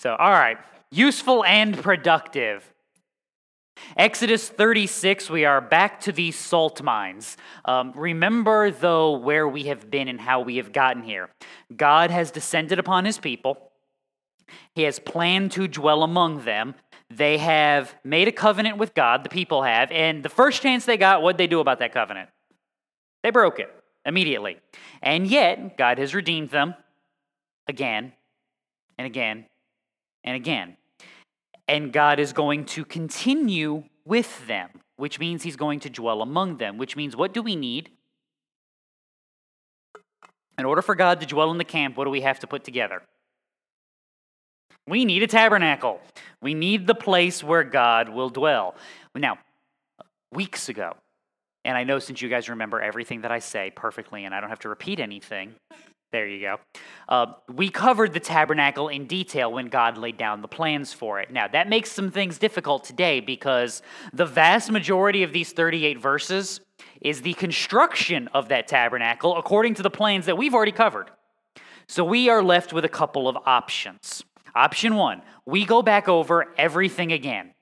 So, all right, useful and productive. Exodus 36, we are back to these salt mines. Um, remember, though, where we have been and how we have gotten here. God has descended upon his people, he has planned to dwell among them. They have made a covenant with God, the people have, and the first chance they got, what'd they do about that covenant? They broke it immediately. And yet, God has redeemed them again and again and again. And God is going to continue with them, which means He's going to dwell among them, which means what do we need? In order for God to dwell in the camp, what do we have to put together? We need a tabernacle. We need the place where God will dwell. Now, weeks ago, and I know since you guys remember everything that I say perfectly and I don't have to repeat anything, there you go. Uh, we covered the tabernacle in detail when God laid down the plans for it. Now, that makes some things difficult today because the vast majority of these 38 verses is the construction of that tabernacle according to the plans that we've already covered. So we are left with a couple of options. Option one, we go back over everything again.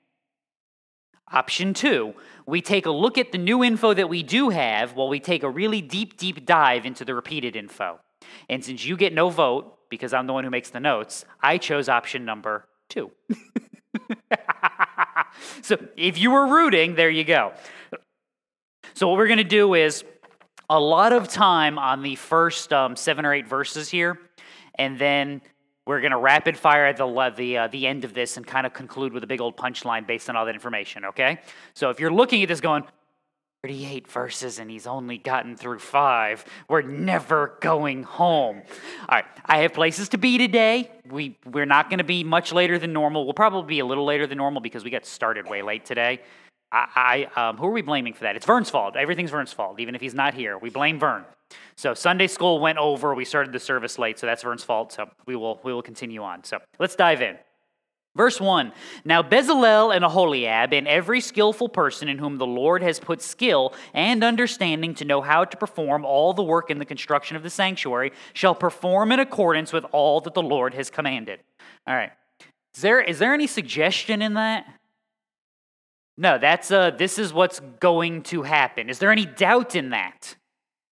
Option two, we take a look at the new info that we do have while we take a really deep, deep dive into the repeated info. And since you get no vote, because I'm the one who makes the notes, I chose option number two. so if you were rooting, there you go. So what we're going to do is a lot of time on the first um, seven or eight verses here, and then we're going to rapid fire at the, the, uh, the end of this and kind of conclude with a big old punchline based on all that information, okay? So if you're looking at this going, 38 verses and he's only gotten through five. We're never going home. All right, I have places to be today. We, we're not going to be much later than normal. We'll probably be a little later than normal because we got started way late today. I, I um, who are we blaming for that? It's Vern's fault. Everything's Vern's fault, even if he's not here. We blame Vern. So Sunday school went over. We started the service late, so that's Vern's fault. So we will we will continue on. So let's dive in. Verse 1 Now Bezalel and Aholiab, and every skillful person in whom the Lord has put skill and understanding to know how to perform all the work in the construction of the sanctuary, shall perform in accordance with all that the Lord has commanded. All right. Is there, is there any suggestion in that? No, that's uh, this is what's going to happen. Is there any doubt in that?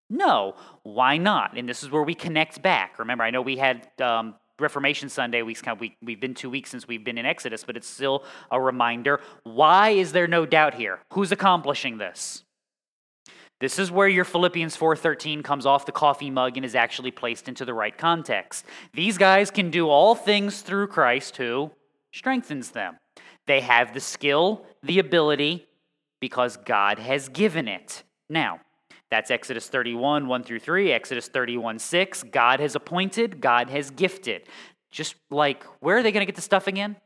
No. Why not? And this is where we connect back. Remember, I know we had um, Reformation Sunday. We, we, we've been two weeks since we've been in Exodus, but it's still a reminder. Why is there no doubt here? Who's accomplishing this? This is where your Philippians 4:13 comes off the coffee mug and is actually placed into the right context. These guys can do all things through Christ who strengthens them. They have the skill, the ability, because God has given it. Now, that's Exodus 31, 1 through 3, Exodus 31, 6. God has appointed, God has gifted. Just like, where are they going to get the stuff again?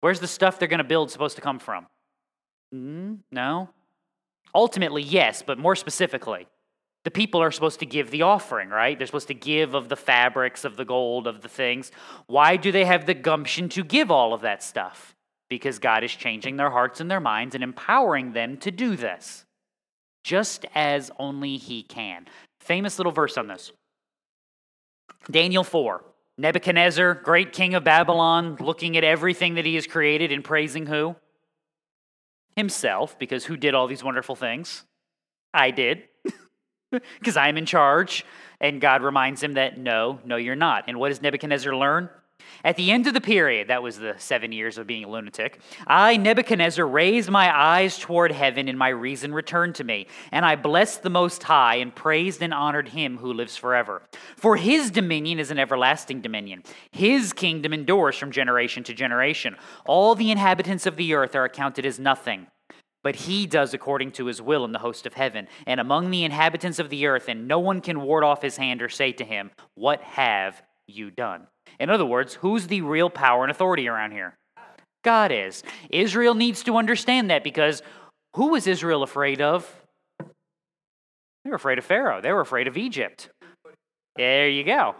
Where's the stuff they're going to build supposed to come from? Mm, no. Ultimately, yes, but more specifically, the people are supposed to give the offering, right? They're supposed to give of the fabrics, of the gold, of the things. Why do they have the gumption to give all of that stuff? Because God is changing their hearts and their minds and empowering them to do this, just as only He can. Famous little verse on this Daniel 4. Nebuchadnezzar, great king of Babylon, looking at everything that he has created and praising who? Himself, because who did all these wonderful things? I did because I'm in charge. And God reminds him that no, no, you're not. And what does Nebuchadnezzar learn? At the end of the period, that was the seven years of being a lunatic, I, Nebuchadnezzar, raised my eyes toward heaven, and my reason returned to me. And I blessed the Most High, and praised and honored him who lives forever. For his dominion is an everlasting dominion, his kingdom endures from generation to generation. All the inhabitants of the earth are accounted as nothing but he does according to his will in the host of heaven and among the inhabitants of the earth, and no one can ward off his hand or say to him, What have you done? In other words, who's the real power and authority around here? God is. Israel needs to understand that because who was Israel afraid of? They were afraid of Pharaoh, they were afraid of Egypt. There you go.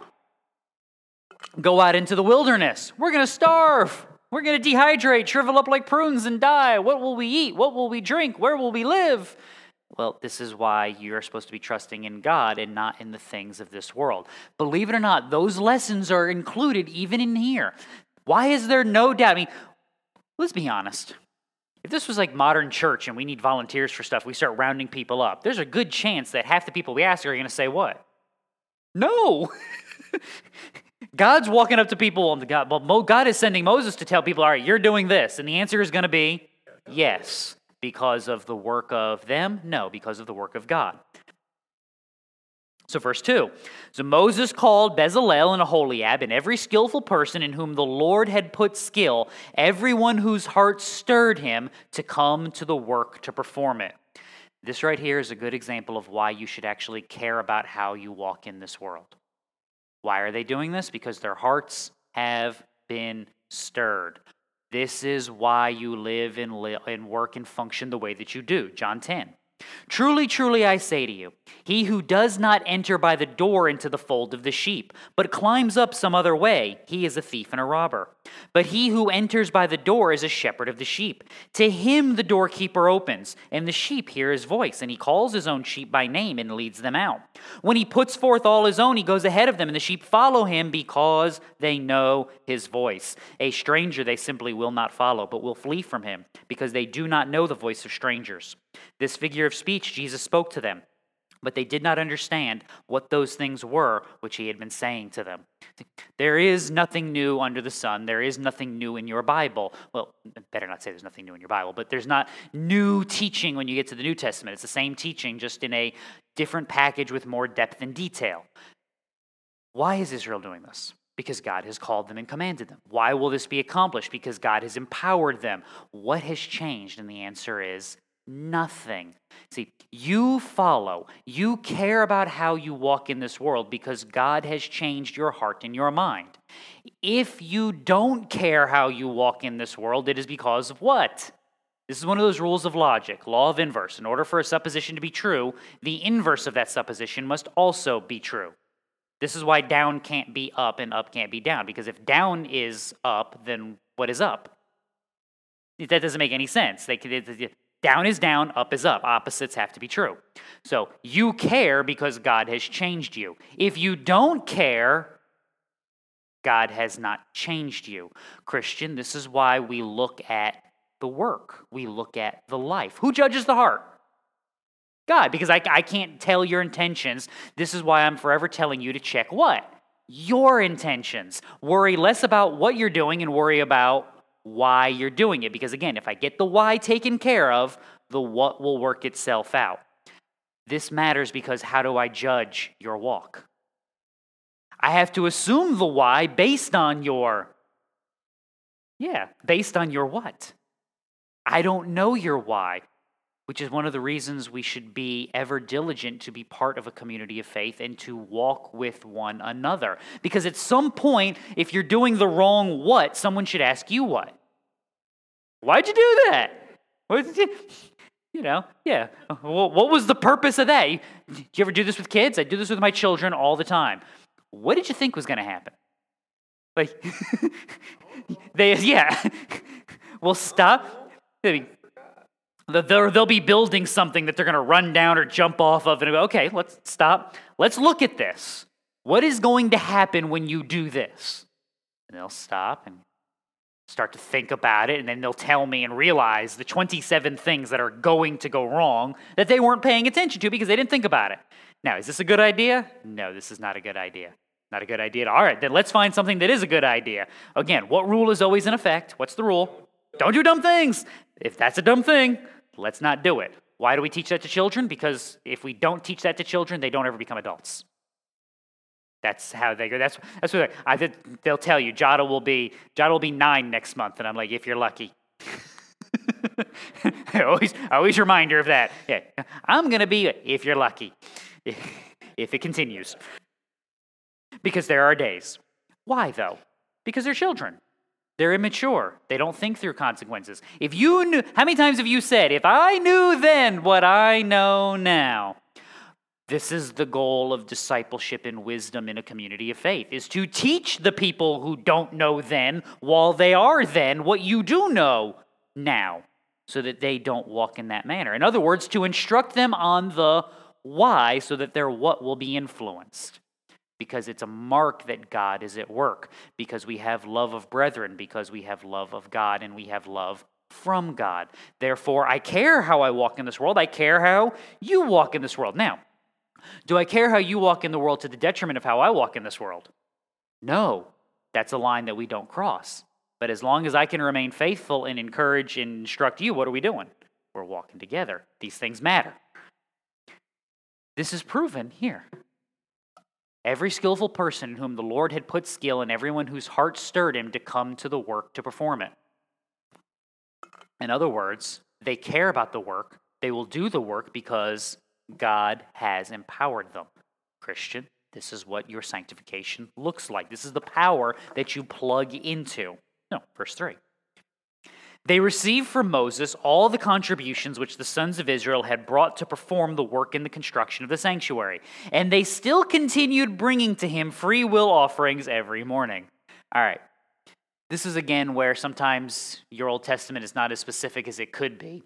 Go out into the wilderness. We're going to starve. We're going to dehydrate, shrivel up like prunes, and die. What will we eat? What will we drink? Where will we live? Well, this is why you're supposed to be trusting in God and not in the things of this world. Believe it or not, those lessons are included even in here. Why is there no doubt? I mean, let's be honest. If this was like modern church and we need volunteers for stuff, we start rounding people up. There's a good chance that half the people we ask are going to say what? No. God's walking up to people and God, well, God is sending Moses to tell people, all right, you're doing this. And the answer is going to be yes. Because of the work of them? No, because of the work of God. So, verse 2 So Moses called Bezalel and Aholiab and every skillful person in whom the Lord had put skill, everyone whose heart stirred him to come to the work to perform it. This right here is a good example of why you should actually care about how you walk in this world. Why are they doing this? Because their hearts have been stirred. This is why you live and, li- and work and function the way that you do. John 10. Truly, truly, I say to you, he who does not enter by the door into the fold of the sheep, but climbs up some other way, he is a thief and a robber. But he who enters by the door is a shepherd of the sheep. To him the doorkeeper opens, and the sheep hear his voice, and he calls his own sheep by name and leads them out. When he puts forth all his own, he goes ahead of them, and the sheep follow him because they know his voice. A stranger they simply will not follow, but will flee from him, because they do not know the voice of strangers. This figure of speech Jesus spoke to them, but they did not understand what those things were which he had been saying to them. There is nothing new under the sun. There is nothing new in your Bible. Well, better not say there's nothing new in your Bible, but there's not new teaching when you get to the New Testament. It's the same teaching, just in a different package with more depth and detail. Why is Israel doing this? Because God has called them and commanded them. Why will this be accomplished? Because God has empowered them. What has changed? And the answer is nothing. See, you follow, you care about how you walk in this world because God has changed your heart and your mind. If you don't care how you walk in this world, it is because of what? This is one of those rules of logic, law of inverse. In order for a supposition to be true, the inverse of that supposition must also be true. This is why down can't be up and up can't be down, because if down is up, then what is up? That doesn't make any sense. They, down is down, up is up. Opposites have to be true. So you care because God has changed you. If you don't care, God has not changed you. Christian, this is why we look at the work, we look at the life. Who judges the heart? God, because I, I can't tell your intentions. This is why I'm forever telling you to check what? Your intentions. Worry less about what you're doing and worry about why you're doing it. Because again, if I get the why taken care of, the what will work itself out. This matters because how do I judge your walk? I have to assume the why based on your, yeah, based on your what? I don't know your why, which is one of the reasons we should be ever diligent to be part of a community of faith and to walk with one another. Because at some point, if you're doing the wrong what, someone should ask you what. Why'd you do that? You know, yeah. what was the purpose of that? Do you ever do this with kids? I do this with my children all the time. What did you think was going to happen? Like, they, yeah. well, stop. They'll be building something that they're going to run down or jump off of, and go, okay, let's stop. Let's look at this. What is going to happen when you do this? And they'll stop and start to think about it, and then they'll tell me and realize the 27 things that are going to go wrong that they weren't paying attention to because they didn't think about it. Now, is this a good idea? No, this is not a good idea. Not a good idea. All right, then let's find something that is a good idea. Again, what rule is always in effect? What's the rule? Don't do dumb things. If that's a dumb thing, let's not do it. Why do we teach that to children? Because if we don't teach that to children, they don't ever become adults. That's how they go. That's that's what I, they'll tell you. Jada will be Jada will be nine next month, and I'm like, if you're lucky. I always always reminder of that. Yeah, I'm gonna be if you're lucky, if it continues. Because there are days. Why though? Because they're children. They're immature. They don't think through consequences. If you knew, how many times have you said, if I knew then what I know now? This is the goal of discipleship and wisdom in a community of faith is to teach the people who don't know then while they are then what you do know now. so that they don't walk in that manner. In other words, to instruct them on the why so that their what will be influenced. Because it's a mark that God is at work, because we have love of brethren, because we have love of God, and we have love from God. Therefore, I care how I walk in this world. I care how you walk in this world. Now, do I care how you walk in the world to the detriment of how I walk in this world? No, that's a line that we don't cross. But as long as I can remain faithful and encourage and instruct you, what are we doing? We're walking together. These things matter. This is proven here. Every skillful person in whom the Lord had put skill, and everyone whose heart stirred him to come to the work to perform it. In other words, they care about the work. They will do the work because God has empowered them. Christian, this is what your sanctification looks like. This is the power that you plug into. No, verse 3. They received from Moses all the contributions which the sons of Israel had brought to perform the work in the construction of the sanctuary, and they still continued bringing to him free will offerings every morning. All right. This is again where sometimes your Old Testament is not as specific as it could be.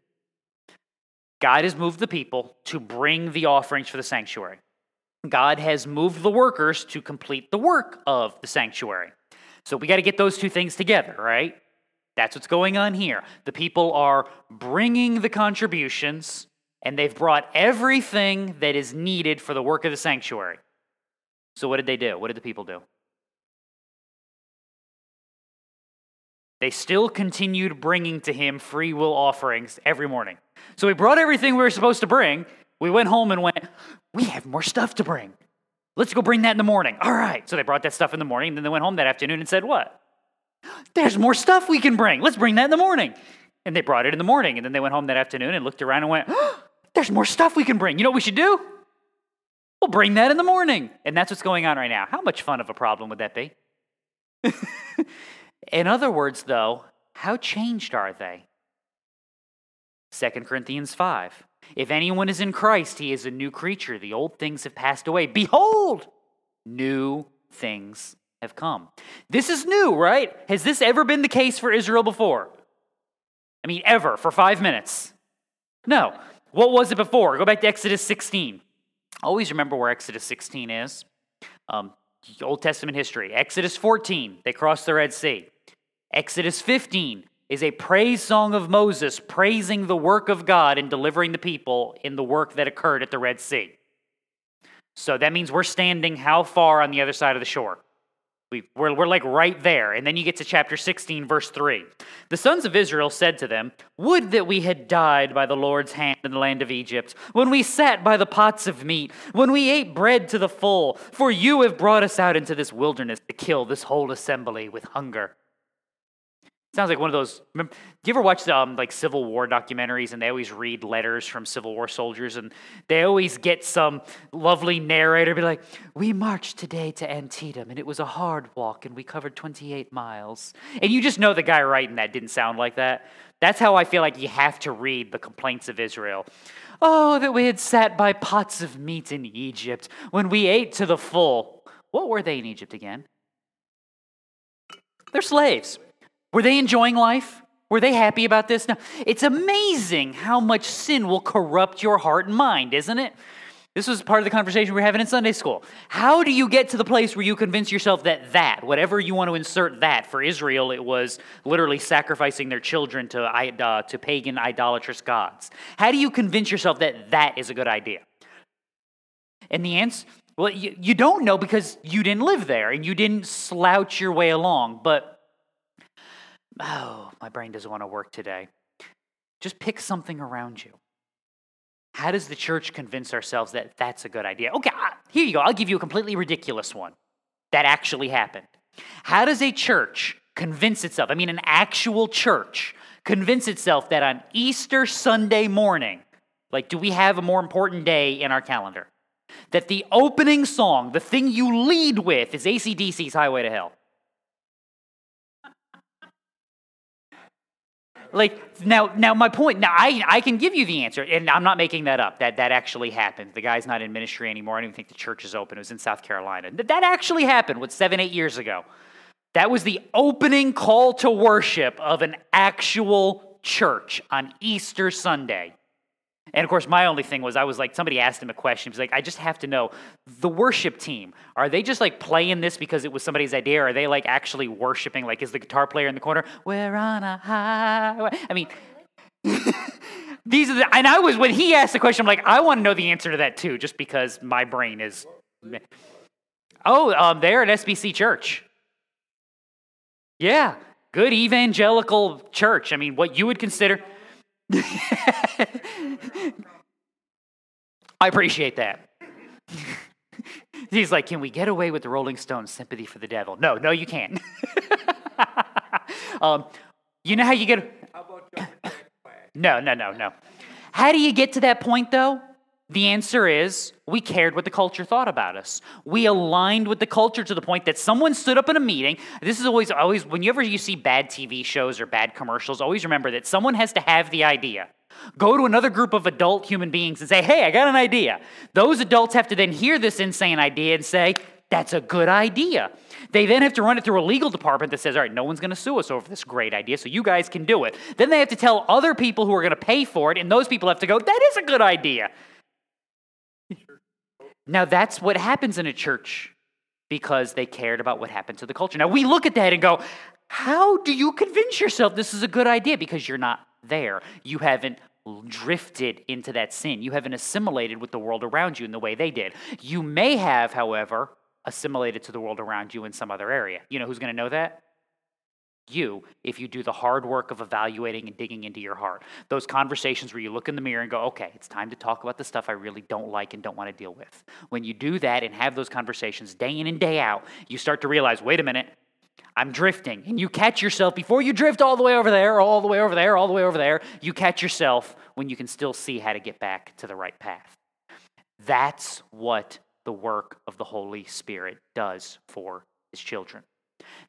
God has moved the people to bring the offerings for the sanctuary. God has moved the workers to complete the work of the sanctuary. So we got to get those two things together, right? That's what's going on here. The people are bringing the contributions, and they've brought everything that is needed for the work of the sanctuary. So, what did they do? What did the people do? They still continued bringing to him free will offerings every morning. So, we brought everything we were supposed to bring. We went home and went, We have more stuff to bring. Let's go bring that in the morning. All right. So, they brought that stuff in the morning, and then they went home that afternoon and said, What? There's more stuff we can bring. Let's bring that in the morning. And they brought it in the morning. And then they went home that afternoon and looked around and went, There's more stuff we can bring. You know what we should do? We'll bring that in the morning. And that's what's going on right now. How much fun of a problem would that be? in other words, though, how changed are they? 2 Corinthians 5. If anyone is in Christ, he is a new creature. The old things have passed away. Behold, new things have come. This is new, right? Has this ever been the case for Israel before? I mean, ever, for five minutes? No. What was it before? Go back to Exodus 16. Always remember where Exodus 16 is. Um, Old Testament history. Exodus 14, they crossed the Red Sea. Exodus 15 is a praise song of Moses praising the work of God and delivering the people in the work that occurred at the Red Sea. So that means we're standing how far on the other side of the shore? We, we're, we're like right there. And then you get to chapter 16, verse 3. The sons of Israel said to them, Would that we had died by the Lord's hand in the land of Egypt, when we sat by the pots of meat, when we ate bread to the full, for you have brought us out into this wilderness to kill this whole assembly with hunger. Sounds like one of those. do you ever watch um, like Civil War documentaries and they always read letters from Civil War soldiers and they always get some lovely narrator be like, "We marched today to Antietam and it was a hard walk and we covered 28 miles." And you just know the guy writing that didn't sound like that. That's how I feel like you have to read the complaints of Israel. Oh, that we had sat by pots of meat in Egypt when we ate to the full. What were they in Egypt again? They're slaves. Were they enjoying life? Were they happy about this? No. It's amazing how much sin will corrupt your heart and mind, isn't it? This was part of the conversation we were having in Sunday school. How do you get to the place where you convince yourself that that, whatever you want to insert that, for Israel, it was literally sacrificing their children to, uh, to pagan idolatrous gods? How do you convince yourself that that is a good idea? And the answer, well, you, you don't know because you didn't live there and you didn't slouch your way along. But oh, my brain doesn't want to work today. Just pick something around you. How does the church convince ourselves that that's a good idea? Okay, here you go. I'll give you a completely ridiculous one that actually happened. How does a church convince itself, I mean, an actual church, convince itself that on Easter Sunday morning, like, do we have a more important day in our calendar? That the opening song, the thing you lead with, is ACDC's Highway to Hell. Like now now my point now I, I can give you the answer and i'm not making that up. That that actually happened. The guy's not in ministry anymore. I don't even think the church is open. It was in south carolina. That actually happened what seven eight years ago. That was the opening call to worship of an actual church on Easter Sunday. And of course, my only thing was I was like, somebody asked him a question. He's like, I just have to know the worship team, are they just like playing this because it was somebody's idea? Or are they like actually worshiping? Like, is the guitar player in the corner, we're on a high? I mean, these are the, and I was, when he asked the question, I'm like, I want to know the answer to that too, just because my brain is. Oh, um, they're at SBC Church. Yeah, good evangelical church. I mean, what you would consider. I appreciate that. He's like, Can we get away with the Rolling Stones' sympathy for the devil? No, no, you can't. um, you know how you get. How no, no, no, no. How do you get to that point, though? The answer is we cared what the culture thought about us. We aligned with the culture to the point that someone stood up in a meeting. This is always always whenever you see bad TV shows or bad commercials, always remember that someone has to have the idea. Go to another group of adult human beings and say, "Hey, I got an idea." Those adults have to then hear this insane idea and say, "That's a good idea." They then have to run it through a legal department that says, all right, no one's going to sue us over this great idea, so you guys can do it. Then they have to tell other people who are going to pay for it, and those people have to go, that is a good idea. Now, that's what happens in a church because they cared about what happened to the culture. Now, we look at that and go, how do you convince yourself this is a good idea? Because you're not there. You haven't drifted into that sin. You haven't assimilated with the world around you in the way they did. You may have, however, assimilated to the world around you in some other area. You know who's going to know that? You if you do the hard work of evaluating and digging into your heart. Those conversations where you look in the mirror and go, okay, it's time to talk about the stuff I really don't like and don't want to deal with. When you do that and have those conversations day in and day out, you start to realize, wait a minute, I'm drifting. And you catch yourself before you drift all the way over there, all the way over there, all the way over there. You catch yourself when you can still see how to get back to the right path. That's what the work of the Holy Spirit does for his children.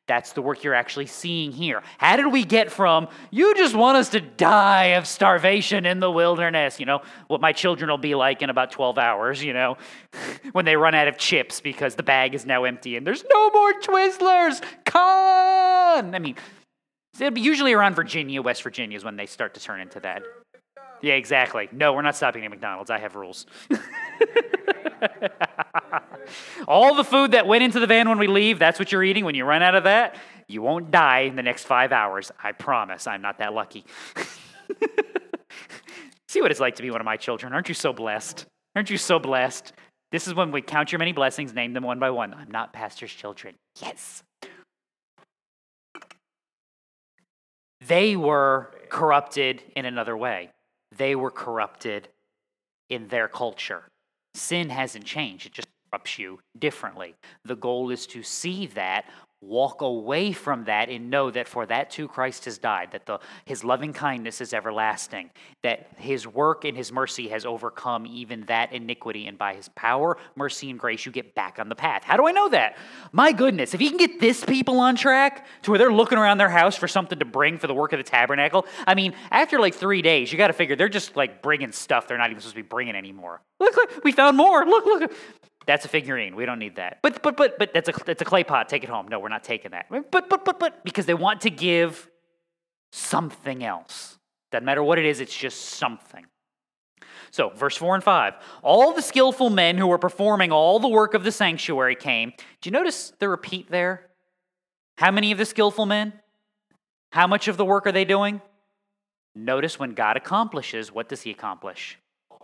That's the work you're actually seeing here. How did we get from, you just want us to die of starvation in the wilderness, you know, what my children will be like in about 12 hours, you know, when they run out of chips because the bag is now empty and there's no more Twizzlers. Con! I mean, it'll be usually around Virginia, West Virginia is when they start to turn into that. Yeah, exactly. No, we're not stopping at McDonald's. I have rules. All the food that went into the van when we leave, that's what you're eating. When you run out of that, you won't die in the next five hours. I promise. I'm not that lucky. See what it's like to be one of my children. Aren't you so blessed? Aren't you so blessed? This is when we count your many blessings, name them one by one. I'm not pastor's children. Yes. They were corrupted in another way. They were corrupted in their culture. Sin hasn't changed, it just corrupts you differently. The goal is to see that walk away from that and know that for that too Christ has died, that the, his loving kindness is everlasting, that his work and his mercy has overcome even that iniquity, and by his power, mercy, and grace, you get back on the path. How do I know that? My goodness, if he can get this people on track to where they're looking around their house for something to bring for the work of the tabernacle, I mean, after like three days, you got to figure they're just like bringing stuff they're not even supposed to be bringing anymore. Look, look, we found more. Look, look. That's a figurine. We don't need that. But but but but that's a that's a clay pot. Take it home. No, we're not taking that. But but but but because they want to give something else. Doesn't matter what it is. It's just something. So, verse 4 and 5. All the skillful men who were performing all the work of the sanctuary came. Do you notice the repeat there? How many of the skillful men? How much of the work are they doing? Notice when God accomplishes, what does he accomplish?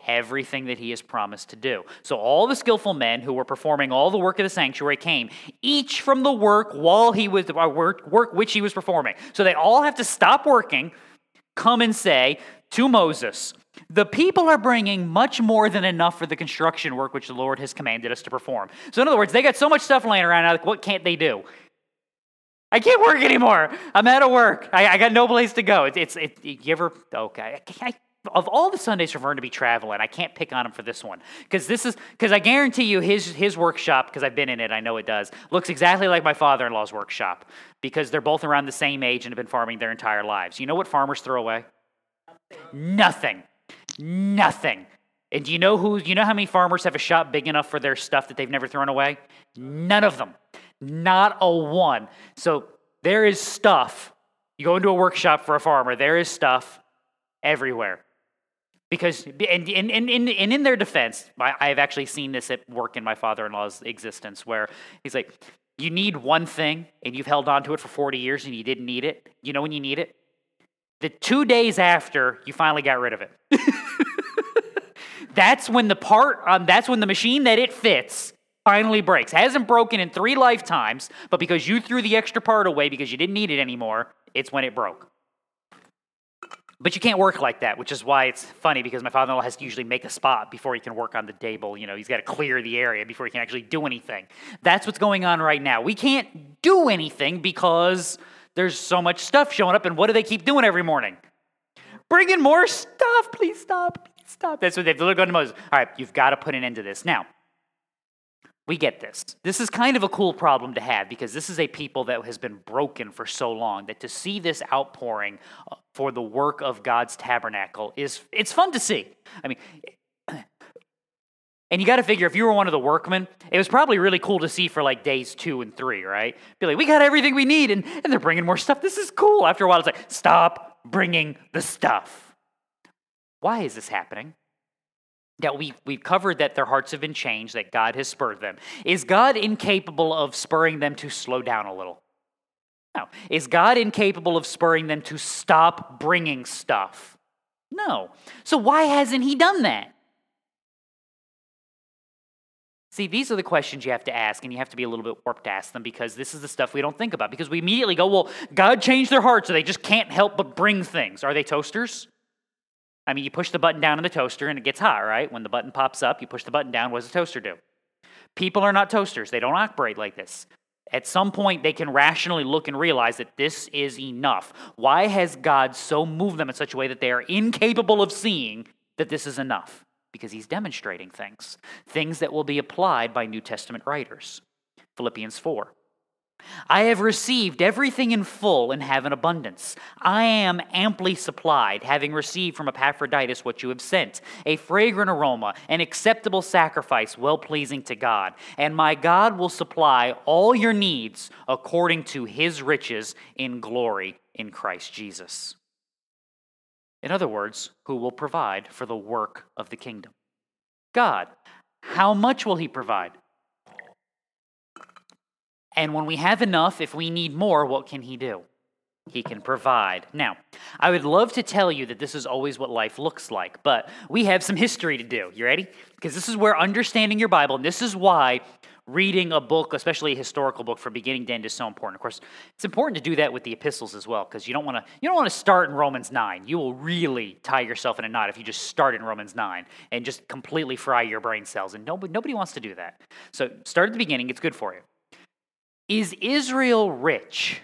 Everything that he has promised to do. So all the skillful men who were performing all the work of the sanctuary came, each from the work while he was uh, work, work which he was performing. So they all have to stop working, come and say to Moses, the people are bringing much more than enough for the construction work which the Lord has commanded us to perform. So, in other words, they got so much stuff laying around, like, what can't they do? I can't work anymore. I'm out of work. I, I got no place to go. It's, it's, it, you ever, okay, I, I of all the Sundays for Vern to be traveling, I can't pick on him for this one because this is because I guarantee you his his workshop because I've been in it, I know it does looks exactly like my father-in-law's workshop because they're both around the same age and have been farming their entire lives. You know what farmers throw away? Nothing, nothing. And do you know who? You know how many farmers have a shop big enough for their stuff that they've never thrown away? None of them, not a one. So there is stuff. You go into a workshop for a farmer. There is stuff everywhere. Because, and, and, and, and in their defense, I, have actually seen this at work in my father in law's existence where he's like, you need one thing and you've held on to it for 40 years and you didn't need it. You know when you need it? The two days after you finally got rid of it. that's when the part, um, that's when the machine that it fits finally breaks. Hasn't broken in three lifetimes, but because you threw the extra part away because you didn't need it anymore, it's when it broke. But you can't work like that, which is why it's funny because my father in law has to usually make a spot before he can work on the table. You know, he's got to clear the area before he can actually do anything. That's what's going on right now. We can't do anything because there's so much stuff showing up, and what do they keep doing every morning? Bringing more stuff. Please stop. Please stop. That's what they've looked to Moses. All right, you've got to put an end to this. Now, we get this. This is kind of a cool problem to have because this is a people that has been broken for so long that to see this outpouring uh, for the work of God's tabernacle is it's fun to see. I mean, and you got to figure if you were one of the workmen, it was probably really cool to see for like days two and three, right? Be like, we got everything we need, and, and they're bringing more stuff. This is cool. After a while, it's like, stop bringing the stuff. Why is this happening? That we, we've covered that their hearts have been changed, that God has spurred them. Is God incapable of spurring them to slow down a little? No. Is God incapable of spurring them to stop bringing stuff? No. So why hasn't He done that? See, these are the questions you have to ask, and you have to be a little bit warped to ask them because this is the stuff we don't think about. Because we immediately go, well, God changed their hearts, so they just can't help but bring things. Are they toasters? I mean, you push the button down in the toaster and it gets hot, right? When the button pops up, you push the button down. What does the toaster do? People are not toasters, they don't operate like this. At some point, they can rationally look and realize that this is enough. Why has God so moved them in such a way that they are incapable of seeing that this is enough? Because He's demonstrating things, things that will be applied by New Testament writers. Philippians 4. I have received everything in full and have an abundance. I am amply supplied, having received from Epaphroditus what you have sent a fragrant aroma, an acceptable sacrifice, well pleasing to God. And my God will supply all your needs according to his riches in glory in Christ Jesus. In other words, who will provide for the work of the kingdom? God. How much will he provide? And when we have enough, if we need more, what can He do? He can provide. Now, I would love to tell you that this is always what life looks like, but we have some history to do. You ready? Because this is where understanding your Bible, and this is why reading a book, especially a historical book from beginning to end, is so important. Of course, it's important to do that with the epistles as well, because you don't want to you don't want to start in Romans nine. You will really tie yourself in a knot if you just start in Romans nine and just completely fry your brain cells. And nobody nobody wants to do that. So start at the beginning. It's good for you. Is Israel rich?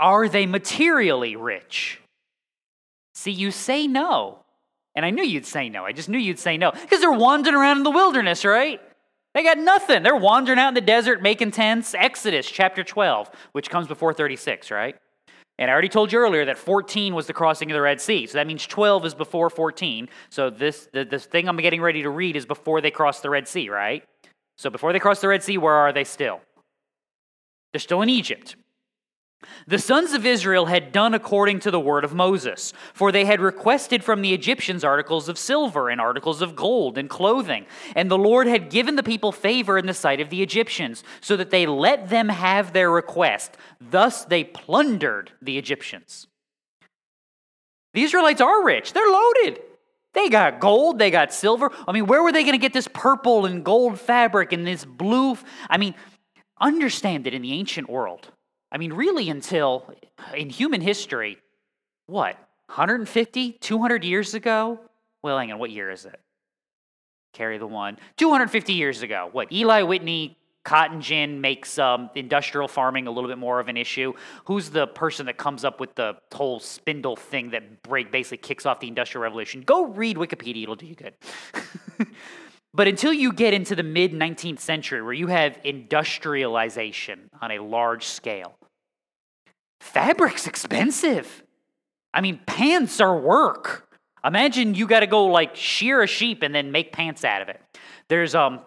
Are they materially rich? See, you say no. And I knew you'd say no. I just knew you'd say no. Because they're wandering around in the wilderness, right? They got nothing. They're wandering out in the desert making tents. Exodus chapter 12, which comes before 36, right? And I already told you earlier that 14 was the crossing of the Red Sea. So that means 12 is before 14. So this, the, this thing I'm getting ready to read is before they cross the Red Sea, right? So before they cross the Red Sea, where are they still? They're still in Egypt. The sons of Israel had done according to the word of Moses, for they had requested from the Egyptians articles of silver and articles of gold and clothing. And the Lord had given the people favor in the sight of the Egyptians, so that they let them have their request. Thus they plundered the Egyptians. The Israelites are rich, they're loaded. They got gold, they got silver. I mean, where were they going to get this purple and gold fabric and this blue? I mean, understand that in the ancient world, I mean, really, until in human history, what, 150, 200 years ago? Well, hang on, what year is it? Carry the one. 250 years ago, what, Eli Whitney, cotton gin makes um, industrial farming a little bit more of an issue. Who's the person that comes up with the whole spindle thing that break basically kicks off the industrial revolution? Go read Wikipedia; it'll do you good. But until you get into the mid 19th century, where you have industrialization on a large scale, fabric's expensive. I mean, pants are work. Imagine you got to go like shear a sheep and then make pants out of it. There's um,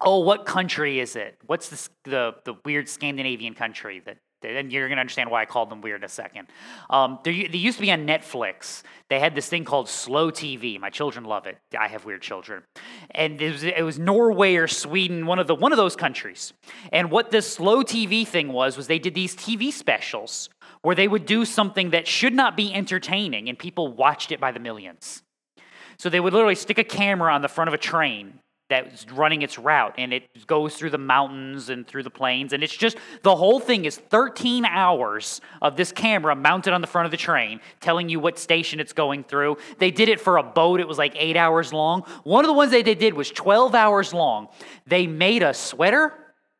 oh, what country is it? What's the the, the weird Scandinavian country that and you're going to understand why I called them weird in a second. Um, they used to be on Netflix. They had this thing called slow TV. My children love it. I have weird children, and it was, it was Norway or Sweden, one of the one of those countries. And what this slow TV thing was was they did these TV specials where they would do something that should not be entertaining, and people watched it by the millions. So they would literally stick a camera on the front of a train that's running its route and it goes through the mountains and through the plains and it's just the whole thing is 13 hours of this camera mounted on the front of the train telling you what station it's going through. They did it for a boat it was like eight hours long. One of the ones that they did was 12 hours long. They made a sweater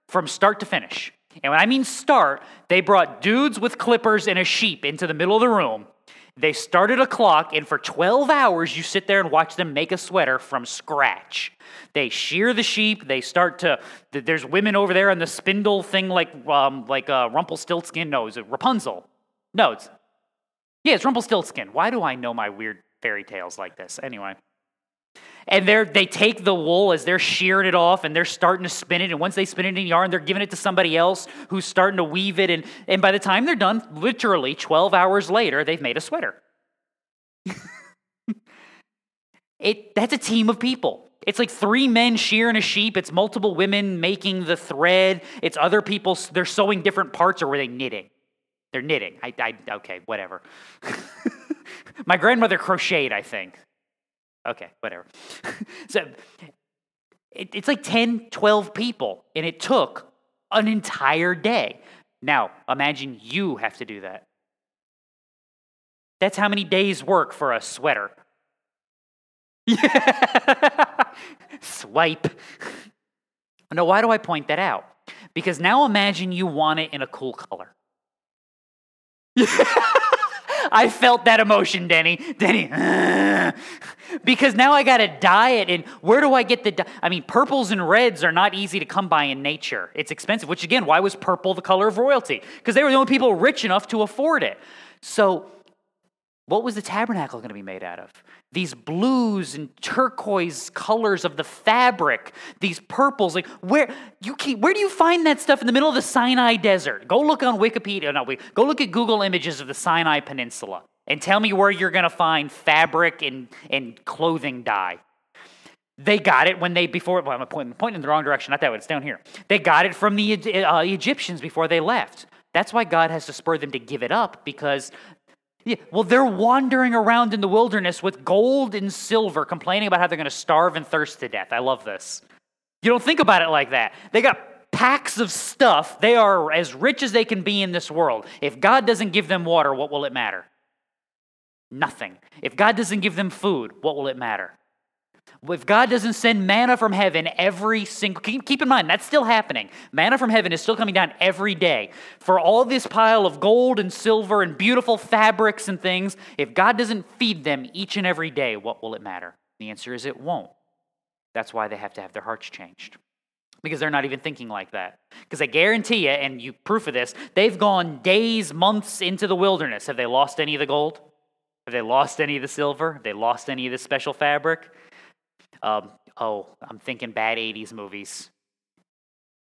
from start to finish and when i mean start they brought dudes with clippers and a sheep into the middle of the room they started a clock, and for 12 hours, you sit there and watch them make a sweater from scratch. They shear the sheep. They start to. There's women over there on the spindle thing, like um, like uh, Rumpelstiltskin. No, is it Rapunzel? No, it's yeah, it's Rumpelstiltskin. Why do I know my weird fairy tales like this? Anyway. And they they take the wool as they're shearing it off and they're starting to spin it. And once they spin it in yarn, they're giving it to somebody else who's starting to weave it. And, and by the time they're done, literally 12 hours later, they've made a sweater. it, that's a team of people. It's like three men shearing a sheep. It's multiple women making the thread. It's other people, they're sewing different parts, or were they knitting? They're knitting. I, I okay, whatever. My grandmother crocheted, I think. Okay, whatever. so it, it's like 10, 12 people, and it took an entire day. Now, imagine you have to do that. That's how many days' work for a sweater. Swipe. Now, why do I point that out? Because now imagine you want it in a cool color. I felt that emotion, Denny. Denny. because now I got dye it. And where do I get the dye? I mean, purples and reds are not easy to come by in nature. It's expensive, which again, why was purple the color of royalty? Because they were the only people rich enough to afford it. So, what was the tabernacle going to be made out of? These blues and turquoise colors of the fabric, these purples. Like where you keep, where do you find that stuff in the middle of the Sinai desert? Go look on Wikipedia. No, go look at Google images of the Sinai Peninsula and tell me where you're going to find fabric and, and clothing dye. They got it when they before. Well, I'm pointing, pointing in the wrong direction. Not that way. It's down here. They got it from the uh, Egyptians before they left. That's why God has to spur them to give it up because yeah, well, they're wandering around in the wilderness with gold and silver, complaining about how they're going to starve and thirst to death. I love this. You don't think about it like that. They got packs of stuff. They are as rich as they can be in this world. If God doesn't give them water, what will it matter? Nothing. If God doesn't give them food, what will it matter? If God doesn't send manna from heaven every single, keep in mind, that's still happening. Manna from heaven is still coming down every day. For all this pile of gold and silver and beautiful fabrics and things, if God doesn't feed them each and every day, what will it matter? The answer is it won't. That's why they have to have their hearts changed. Because they're not even thinking like that. Because I guarantee you, and you proof of this, they've gone days, months into the wilderness. Have they lost any of the gold? Have they lost any of the silver? Have they lost any of the special fabric? Um, oh, I'm thinking bad 80s movies.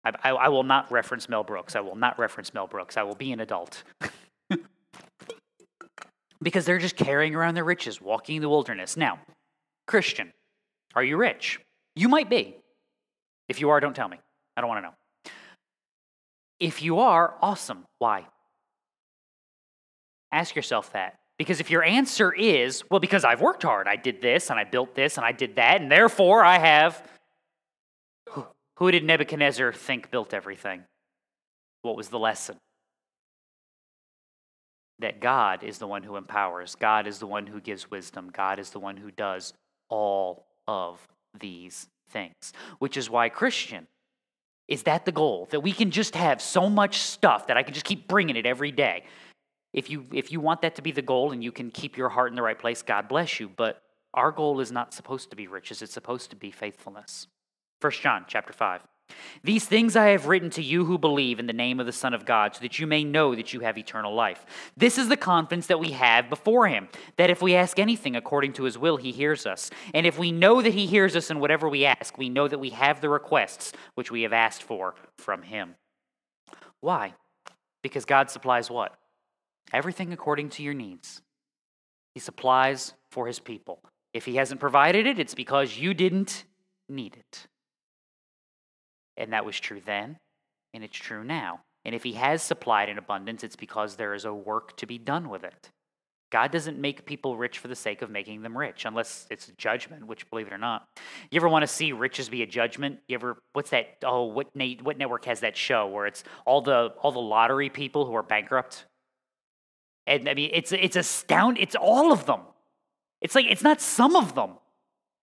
I, I, I, will not reference Mel Brooks. I will not reference Mel Brooks. I will be an adult. because they're just carrying around their riches, walking in the wilderness. Now, Christian, are you rich? You might be. If you are, don't tell me. I don't want to know. If you are, awesome. Why? Ask yourself that. Because if your answer is, well, because I've worked hard, I did this and I built this and I did that, and therefore I have. Who did Nebuchadnezzar think built everything? What was the lesson? That God is the one who empowers, God is the one who gives wisdom, God is the one who does all of these things. Which is why, Christian, is that the goal? That we can just have so much stuff that I can just keep bringing it every day. If you, if you want that to be the goal and you can keep your heart in the right place, God bless you. But our goal is not supposed to be riches, it's supposed to be faithfulness. 1 John chapter 5. These things I have written to you who believe in the name of the Son of God, so that you may know that you have eternal life. This is the confidence that we have before Him, that if we ask anything according to His will, He hears us. And if we know that He hears us in whatever we ask, we know that we have the requests which we have asked for from Him. Why? Because God supplies what? Everything according to your needs. He supplies for his people. If he hasn't provided it, it's because you didn't need it. And that was true then, and it's true now. And if he has supplied in abundance, it's because there is a work to be done with it. God doesn't make people rich for the sake of making them rich, unless it's a judgment, which, believe it or not. You ever want to see riches be a judgment? You ever, what's that? Oh, what, what network has that show where it's all the, all the lottery people who are bankrupt? And I mean, it's, it's astounding. It's all of them. It's like, it's not some of them,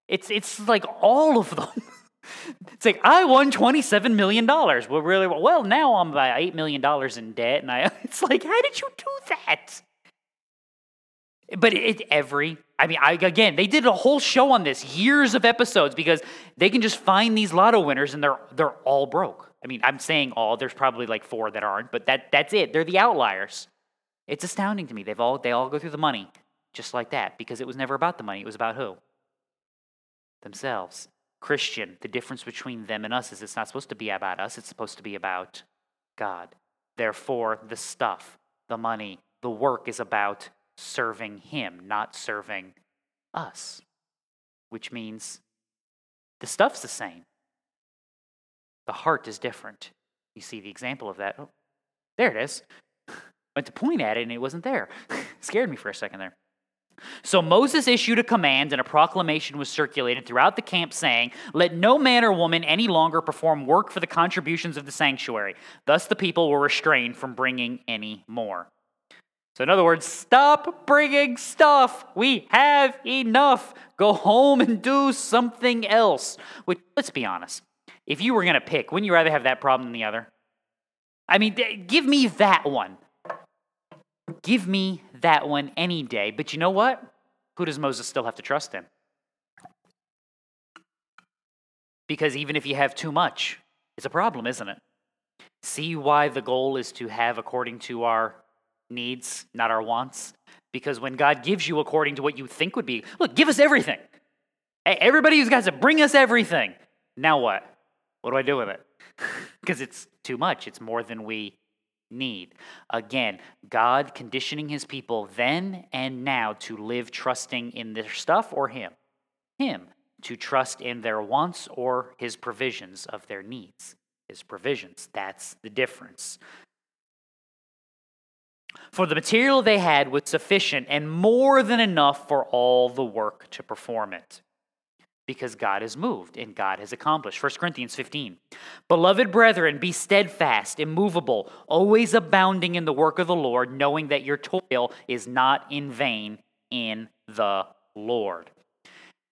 it's, it's like all of them. It's like I won twenty-seven million dollars. Well, really? Well, now I'm about eight million dollars in debt, and I. It's like, how did you do that? But it every. I mean, I again, they did a whole show on this, years of episodes, because they can just find these lotto winners, and they're they're all broke. I mean, I'm saying all. There's probably like four that aren't, but that that's it. They're the outliers. It's astounding to me. They've all they all go through the money just like that because it was never about the money. It was about who? Themselves. Christian, the difference between them and us is it's not supposed to be about us, it's supposed to be about God. Therefore, the stuff, the money, the work is about serving Him, not serving us, which means the stuff's the same. The heart is different. You see the example of that. Oh, there it is. Went to point at it and it wasn't there. Scared me for a second there. So Moses issued a command, and a proclamation was circulated throughout the camp saying, Let no man or woman any longer perform work for the contributions of the sanctuary. Thus the people were restrained from bringing any more. So, in other words, stop bringing stuff. We have enough. Go home and do something else. Which, let's be honest, if you were going to pick, wouldn't you rather have that problem than the other? I mean, give me that one. Give me that one any day. But you know what? Who does Moses still have to trust in? Because even if you have too much, it's a problem, isn't it? See why the goal is to have according to our needs, not our wants? Because when God gives you according to what you think would be, look, give us everything. Hey, everybody who's got to bring us everything. Now what? What do I do with it? Because it's too much. It's more than we need. Again, God conditioning his people then and now to live trusting in their stuff or him. Him to trust in their wants or his provisions of their needs. His provisions. That's the difference. For the material they had was sufficient and more than enough for all the work to perform it because God has moved and God has accomplished. 1 Corinthians 15. Beloved brethren, be steadfast, immovable, always abounding in the work of the Lord, knowing that your toil is not in vain in the Lord.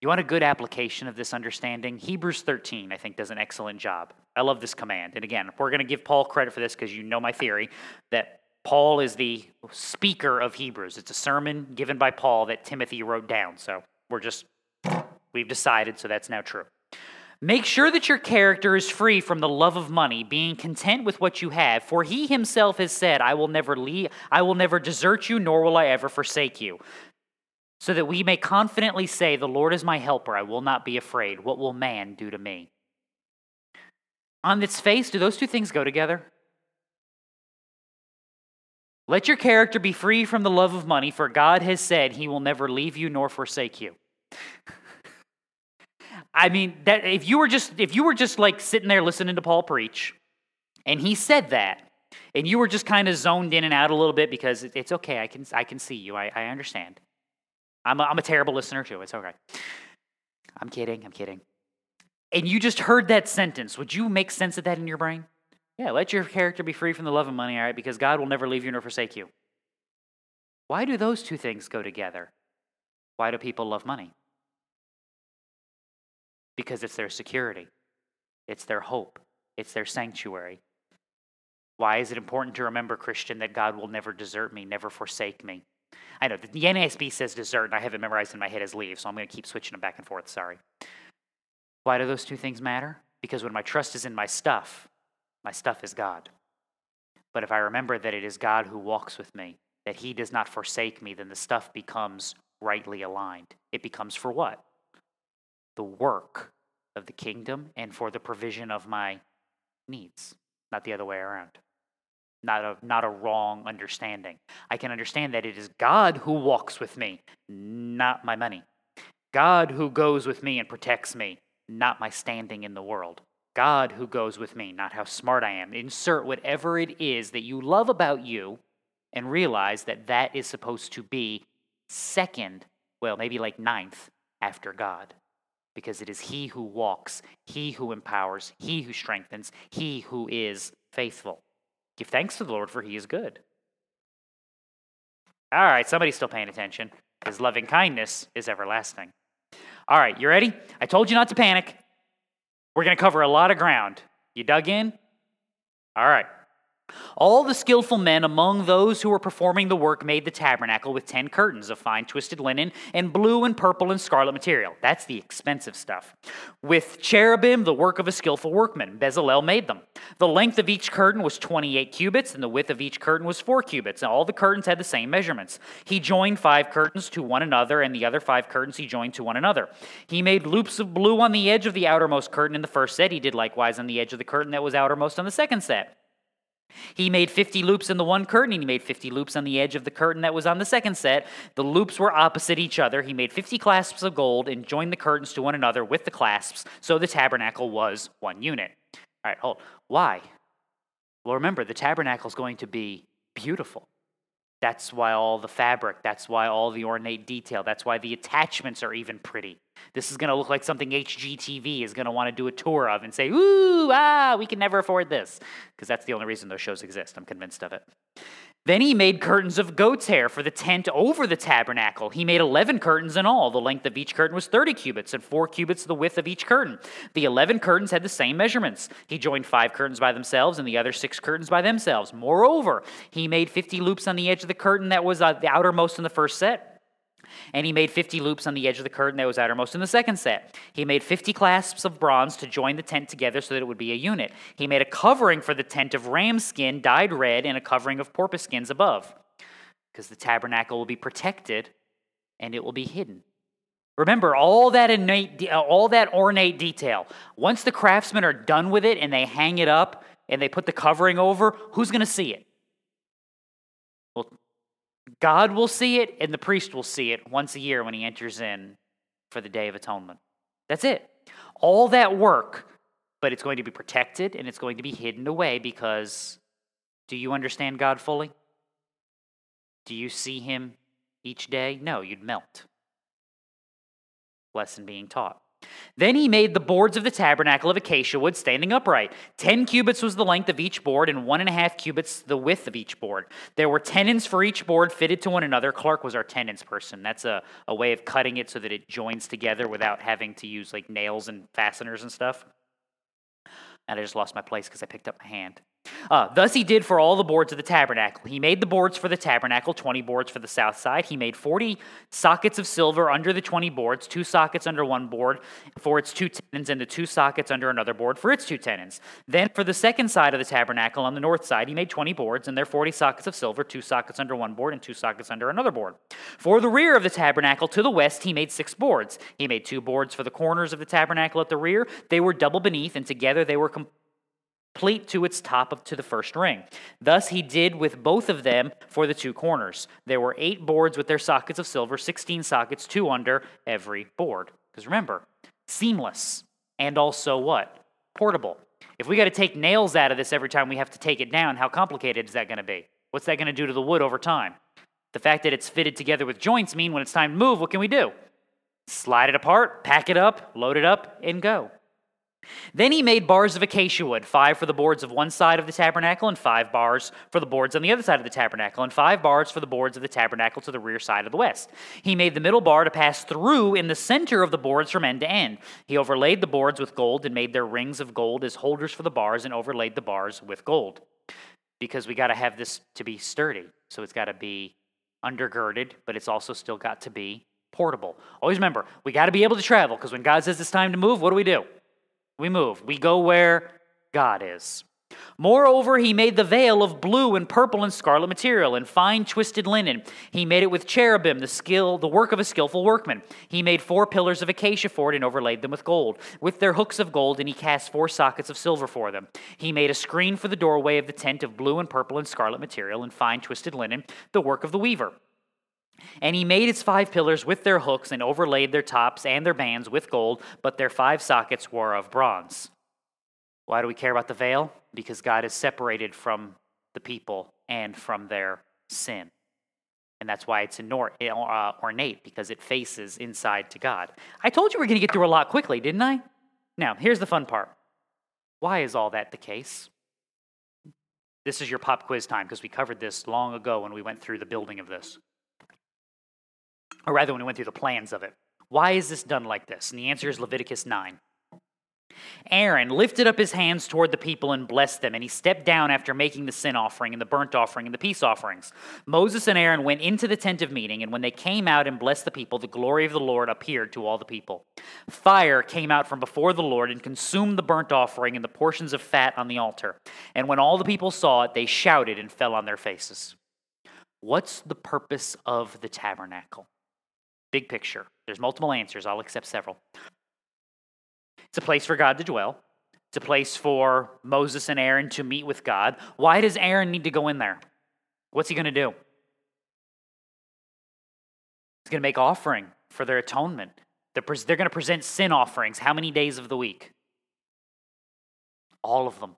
You want a good application of this understanding? Hebrews 13, I think, does an excellent job. I love this command. And again, we're going to give Paul credit for this because you know my theory that Paul is the speaker of Hebrews. It's a sermon given by Paul that Timothy wrote down. So we're just We've decided, so that's now true. Make sure that your character is free from the love of money, being content with what you have, for he himself has said, I will never leave, I will never desert you, nor will I ever forsake you. So that we may confidently say, The Lord is my helper, I will not be afraid. What will man do to me? On its face, do those two things go together? Let your character be free from the love of money, for God has said he will never leave you nor forsake you. I mean, that if you were just if you were just like sitting there listening to Paul preach, and he said that, and you were just kind of zoned in and out a little bit because it's okay, I can I can see you, I, I understand. I'm a, I'm a terrible listener too. It's okay. I'm kidding. I'm kidding. And you just heard that sentence. Would you make sense of that in your brain? Yeah, let your character be free from the love of money, all right, because God will never leave you nor forsake you. Why do those two things go together? Why do people love money? Because it's their security, it's their hope, it's their sanctuary. Why is it important to remember, Christian, that God will never desert me, never forsake me? I know the NASB says desert, and I have it memorized in my head as leave, so I'm going to keep switching them back and forth. Sorry. Why do those two things matter? Because when my trust is in my stuff, my stuff is God. But if I remember that it is God who walks with me, that He does not forsake me, then the stuff becomes rightly aligned. It becomes for what? The work of the kingdom and for the provision of my needs, not the other way around. not a, not a wrong understanding. I can understand that it is God who walks with me, not my money. God who goes with me and protects me, not my standing in the world. God who goes with me, not how smart I am. Insert whatever it is that you love about you and realize that that is supposed to be second, well, maybe like ninth after God. Because it is He who walks, He who empowers, He who strengthens, He who is faithful. Give thanks to the Lord, for He is good. All right, somebody's still paying attention. His loving kindness is everlasting. All right, you ready? I told you not to panic. We're going to cover a lot of ground. You dug in? All right. All the skillful men among those who were performing the work made the tabernacle with ten curtains of fine twisted linen and blue and purple and scarlet material. That's the expensive stuff. With cherubim, the work of a skillful workman. Bezalel made them. The length of each curtain was 28 cubits, and the width of each curtain was 4 cubits, and all the curtains had the same measurements. He joined five curtains to one another, and the other five curtains he joined to one another. He made loops of blue on the edge of the outermost curtain in the first set. He did likewise on the edge of the curtain that was outermost on the second set. He made 50 loops in the one curtain, and he made 50 loops on the edge of the curtain that was on the second set. The loops were opposite each other. He made 50 clasps of gold and joined the curtains to one another with the clasps, so the tabernacle was one unit. All right, hold. Why? Well, remember, the tabernacle is going to be beautiful. That's why all the fabric, that's why all the ornate detail, that's why the attachments are even pretty. This is going to look like something HGTV is going to want to do a tour of and say, ooh, ah, we can never afford this. Because that's the only reason those shows exist. I'm convinced of it. Then he made curtains of goat's hair for the tent over the tabernacle. He made 11 curtains in all. The length of each curtain was 30 cubits, and 4 cubits the width of each curtain. The 11 curtains had the same measurements. He joined 5 curtains by themselves and the other 6 curtains by themselves. Moreover, he made 50 loops on the edge of the curtain that was uh, the outermost in the first set. And he made 50 loops on the edge of the curtain that was outermost in the second set. He made 50 clasps of bronze to join the tent together so that it would be a unit. He made a covering for the tent of ram skin dyed red and a covering of porpoise skins above, because the tabernacle will be protected and it will be hidden. Remember all that innate, uh, all that ornate detail. Once the craftsmen are done with it and they hang it up and they put the covering over, who's going to see it? God will see it, and the priest will see it once a year when he enters in for the Day of Atonement. That's it. All that work, but it's going to be protected and it's going to be hidden away because do you understand God fully? Do you see him each day? No, you'd melt. Lesson being taught. Then he made the boards of the tabernacle of acacia wood standing upright. Ten cubits was the length of each board, and one and a half cubits the width of each board. There were tenons for each board fitted to one another. Clark was our tenons person. That's a, a way of cutting it so that it joins together without having to use like nails and fasteners and stuff. And I just lost my place because I picked up my hand. Uh, thus he did for all the boards of the tabernacle. He made the boards for the tabernacle, 20 boards for the south side. He made 40 sockets of silver under the 20 boards, two sockets under one board for its two tenons, and the two sockets under another board for its two tenons. Then for the second side of the tabernacle on the north side, he made 20 boards, and there 40 sockets of silver, two sockets under one board, and two sockets under another board. For the rear of the tabernacle to the west, he made six boards. He made two boards for the corners of the tabernacle at the rear. They were double beneath, and together they were complete to its top of to the first ring. Thus he did with both of them for the two corners. There were eight boards with their sockets of silver, 16 sockets, two under every board. Because remember, seamless and also what? Portable. If we got to take nails out of this every time we have to take it down, how complicated is that going to be? What's that going to do to the wood over time? The fact that it's fitted together with joints mean when it's time to move, what can we do? Slide it apart, pack it up, load it up, and go. Then he made bars of acacia wood, five for the boards of one side of the tabernacle, and five bars for the boards on the other side of the tabernacle, and five bars for the boards of the tabernacle to the rear side of the west. He made the middle bar to pass through in the center of the boards from end to end. He overlaid the boards with gold and made their rings of gold as holders for the bars, and overlaid the bars with gold. Because we got to have this to be sturdy. So it's got to be undergirded, but it's also still got to be portable. Always remember, we got to be able to travel, because when God says it's time to move, what do we do? We move. We go where God is. Moreover, he made the veil of blue and purple and scarlet material and fine twisted linen. He made it with cherubim, the skill, the work of a skillful workman. He made four pillars of acacia for it and overlaid them with gold, with their hooks of gold, and he cast four sockets of silver for them. He made a screen for the doorway of the tent of blue and purple and scarlet material and fine twisted linen, the work of the weaver. And he made its five pillars with their hooks and overlaid their tops and their bands with gold, but their five sockets were of bronze. Why do we care about the veil? Because God is separated from the people and from their sin. And that's why it's uh, ornate, because it faces inside to God. I told you we are going to get through a lot quickly, didn't I? Now, here's the fun part. Why is all that the case? This is your pop quiz time because we covered this long ago when we went through the building of this. Or rather, when we went through the plans of it. Why is this done like this? And the answer is Leviticus 9. Aaron lifted up his hands toward the people and blessed them, and he stepped down after making the sin offering and the burnt offering and the peace offerings. Moses and Aaron went into the tent of meeting, and when they came out and blessed the people, the glory of the Lord appeared to all the people. Fire came out from before the Lord and consumed the burnt offering and the portions of fat on the altar. And when all the people saw it, they shouted and fell on their faces. What's the purpose of the tabernacle? Big picture. There's multiple answers. I'll accept several. It's a place for God to dwell. It's a place for Moses and Aaron to meet with God. Why does Aaron need to go in there? What's he going to do? He's going to make offering for their atonement. They're, they're going to present sin offerings. How many days of the week? All of them.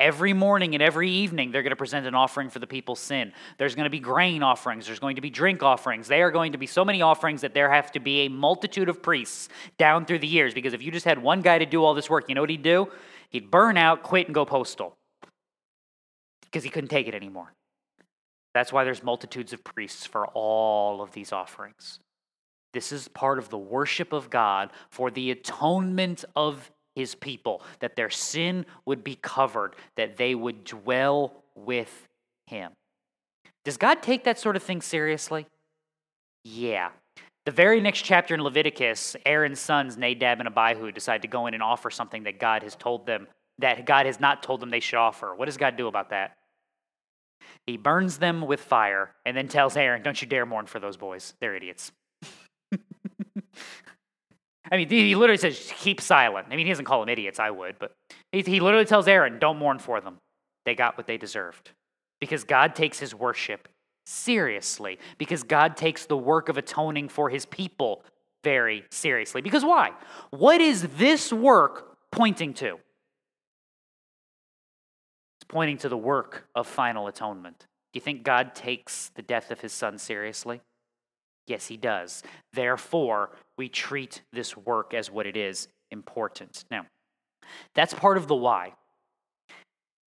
Every morning and every evening, they're going to present an offering for the people's sin. There's going to be grain offerings. There's going to be drink offerings. There are going to be so many offerings that there have to be a multitude of priests down through the years. Because if you just had one guy to do all this work, you know what he'd do? He'd burn out, quit, and go postal because he couldn't take it anymore. That's why there's multitudes of priests for all of these offerings. This is part of the worship of God for the atonement of his people, that their sin would be covered, that they would dwell with him. Does God take that sort of thing seriously? Yeah. The very next chapter in Leviticus, Aaron's sons, Nadab and Abihu, decide to go in and offer something that God has told them, that God has not told them they should offer. What does God do about that? He burns them with fire and then tells Aaron, Don't you dare mourn for those boys. They're idiots. I mean, he literally says, keep silent. I mean, he doesn't call them idiots, I would, but he, he literally tells Aaron, don't mourn for them. They got what they deserved. Because God takes his worship seriously. Because God takes the work of atoning for his people very seriously. Because why? What is this work pointing to? It's pointing to the work of final atonement. Do you think God takes the death of his son seriously? Yes, he does. Therefore, we treat this work as what it is important. Now, that's part of the why.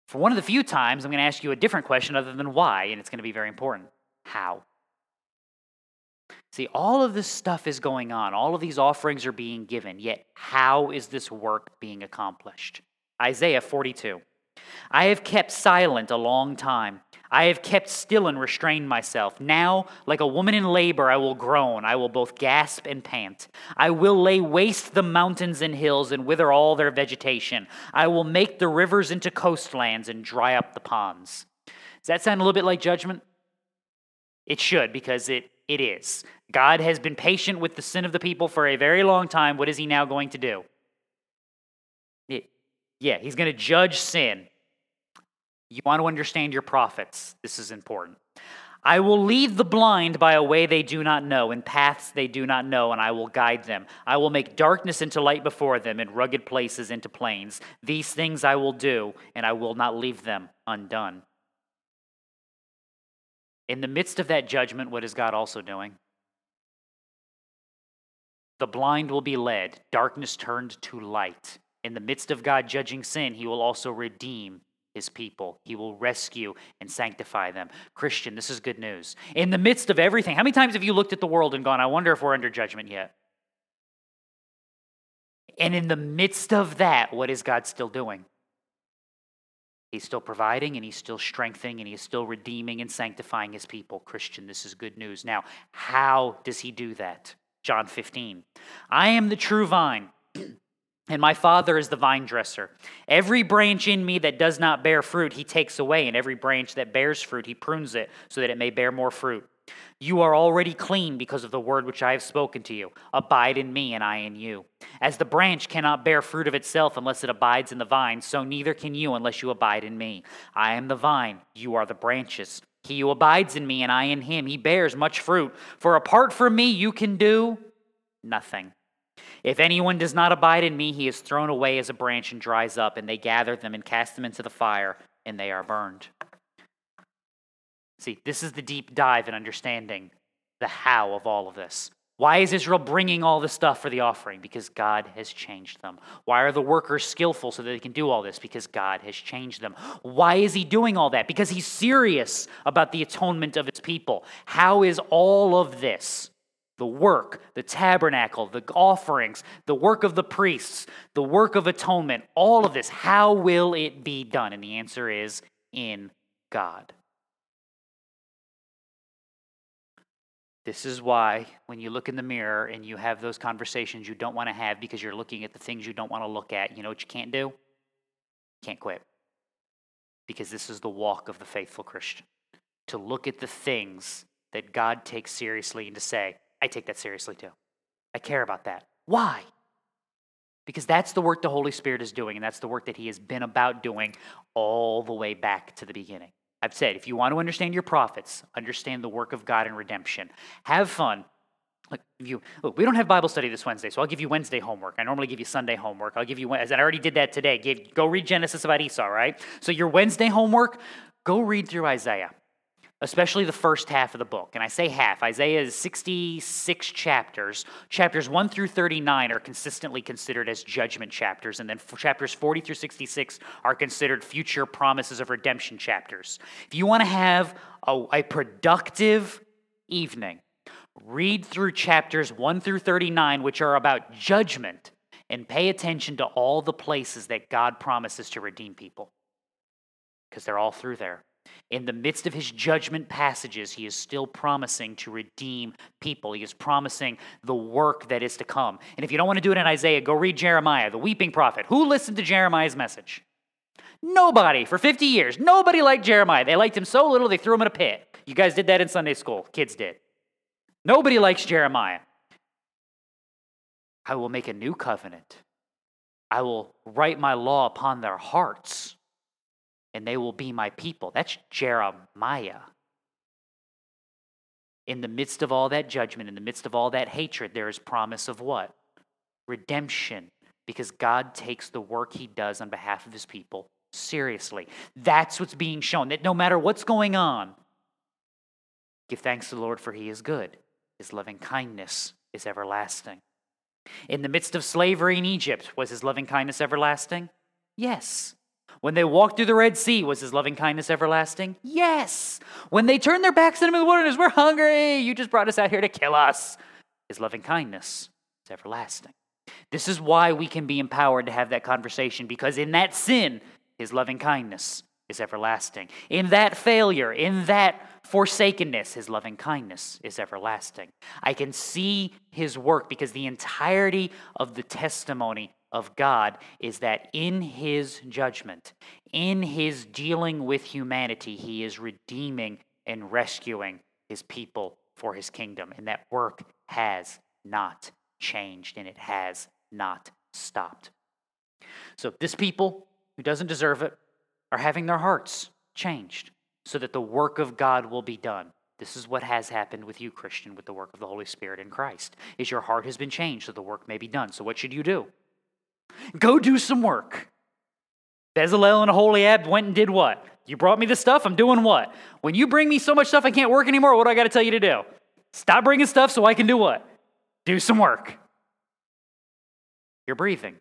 For one of the few times, I'm going to ask you a different question other than why, and it's going to be very important. How? See, all of this stuff is going on. All of these offerings are being given. Yet, how is this work being accomplished? Isaiah 42. I have kept silent a long time. I have kept still and restrained myself. Now, like a woman in labor, I will groan. I will both gasp and pant. I will lay waste the mountains and hills and wither all their vegetation. I will make the rivers into coastlands and dry up the ponds. Does that sound a little bit like judgment? It should, because it, it is. God has been patient with the sin of the people for a very long time. What is he now going to do? Yeah, he's going to judge sin. You want to understand your prophets. This is important. I will lead the blind by a way they do not know, in paths they do not know, and I will guide them. I will make darkness into light before them, and rugged places into plains. These things I will do, and I will not leave them undone. In the midst of that judgment, what is God also doing? The blind will be led, darkness turned to light. In the midst of God judging sin, he will also redeem his people. He will rescue and sanctify them. Christian, this is good news. In the midst of everything, how many times have you looked at the world and gone, I wonder if we're under judgment yet? And in the midst of that, what is God still doing? He's still providing and he's still strengthening and he's still redeeming and sanctifying his people. Christian, this is good news. Now, how does he do that? John 15. I am the true vine. And my Father is the vine dresser. Every branch in me that does not bear fruit, he takes away, and every branch that bears fruit, he prunes it so that it may bear more fruit. You are already clean because of the word which I have spoken to you. Abide in me, and I in you. As the branch cannot bear fruit of itself unless it abides in the vine, so neither can you unless you abide in me. I am the vine, you are the branches. He who abides in me, and I in him, he bears much fruit. For apart from me, you can do nothing. If anyone does not abide in me, he is thrown away as a branch and dries up, and they gather them and cast them into the fire, and they are burned. See, this is the deep dive in understanding the how of all of this. Why is Israel bringing all this stuff for the offering? Because God has changed them. Why are the workers skillful so that they can do all this? Because God has changed them. Why is He doing all that? Because He's serious about the atonement of His people. How is all of this the work, the tabernacle, the offerings, the work of the priests, the work of atonement, all of this, how will it be done? And the answer is in God. This is why, when you look in the mirror and you have those conversations you don't want to have because you're looking at the things you don't want to look at, you know what you can't do? Can't quit. Because this is the walk of the faithful Christian. To look at the things that God takes seriously and to say, I take that seriously too. I care about that. Why? Because that's the work the Holy Spirit is doing, and that's the work that He has been about doing all the way back to the beginning. I've said, if you want to understand your prophets, understand the work of God in redemption. Have fun. Look, you, look, we don't have Bible study this Wednesday, so I'll give you Wednesday homework. I normally give you Sunday homework. I'll give you, as I already did that today. Give, go read Genesis about Esau, right? So your Wednesday homework, go read through Isaiah especially the first half of the book. And I say half. Isaiah is 66 chapters. Chapters 1 through 39 are consistently considered as judgment chapters, and then chapters 40 through 66 are considered future promises of redemption chapters. If you want to have a, a productive evening, read through chapters 1 through 39, which are about judgment, and pay attention to all the places that God promises to redeem people, because they're all through there. In the midst of his judgment passages, he is still promising to redeem people. He is promising the work that is to come. And if you don't want to do it in Isaiah, go read Jeremiah, the weeping prophet. Who listened to Jeremiah's message? Nobody for 50 years. Nobody liked Jeremiah. They liked him so little they threw him in a pit. You guys did that in Sunday school. Kids did. Nobody likes Jeremiah. I will make a new covenant. I will write my law upon their hearts and they will be my people. That's Jeremiah. In the midst of all that judgment, in the midst of all that hatred, there is promise of what? Redemption, because God takes the work he does on behalf of his people seriously. That's what's being shown, that no matter what's going on, give thanks to the Lord, for he is good. His loving kindness is everlasting. In the midst of slavery in Egypt, was his loving kindness everlasting? Yes. When they walked through the Red Sea, was his loving kindness everlasting? Yes. When they turned their backs on him in the wilderness, we're hungry. You just brought us out here to kill us. His loving kindness is everlasting. This is why we can be empowered to have that conversation because in that sin, his loving kindness is everlasting. In that failure, in that forsakenness, his loving kindness is everlasting. I can see his work because the entirety of the testimony of God is that in his judgment, in his dealing with humanity, he is redeeming and rescuing his people for his kingdom. And that work has not changed and it has not stopped. So, this people who doesn't deserve it are having their hearts changed so that the work of God will be done. This is what has happened with you, Christian, with the work of the Holy Spirit in Christ. Is your heart has been changed so the work may be done. So what should you do? Go do some work. Bezalel and Aholiab went and did what? You brought me the stuff, I'm doing what? When you bring me so much stuff I can't work anymore, what do I got to tell you to do? Stop bringing stuff so I can do what? Do some work. You're breathing,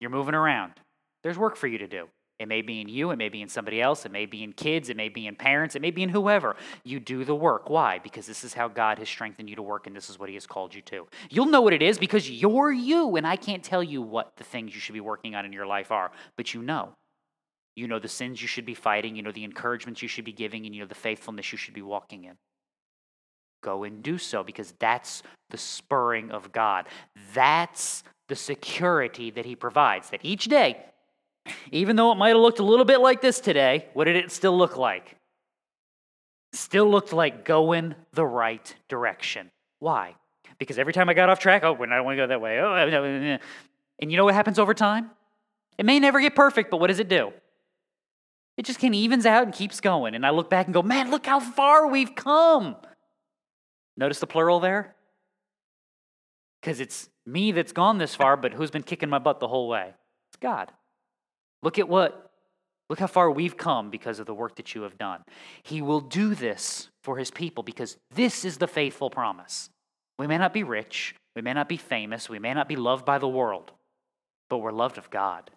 you're moving around. There's work for you to do. It may be in you, it may be in somebody else, it may be in kids, it may be in parents, it may be in whoever. You do the work. Why? Because this is how God has strengthened you to work and this is what He has called you to. You'll know what it is because you're you, and I can't tell you what the things you should be working on in your life are, but you know. You know the sins you should be fighting, you know the encouragements you should be giving, and you know the faithfulness you should be walking in. Go and do so because that's the spurring of God. That's the security that He provides. That each day, even though it might have looked a little bit like this today, what did it still look like? Still looked like going the right direction. Why? Because every time I got off track, oh, I don't want to go that way. Oh, and you know what happens over time? It may never get perfect, but what does it do? It just kind of evens out and keeps going. And I look back and go, man, look how far we've come. Notice the plural there? Because it's me that's gone this far, but who's been kicking my butt the whole way? It's God. Look at what, look how far we've come because of the work that you have done. He will do this for his people because this is the faithful promise. We may not be rich, we may not be famous, we may not be loved by the world, but we're loved of God.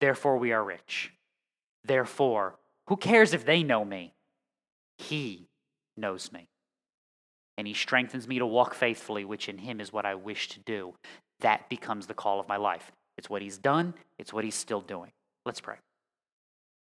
Therefore, we are rich. Therefore, who cares if they know me? He knows me. And he strengthens me to walk faithfully, which in him is what I wish to do. That becomes the call of my life. It's what he's done, it's what he's still doing. Let's pray.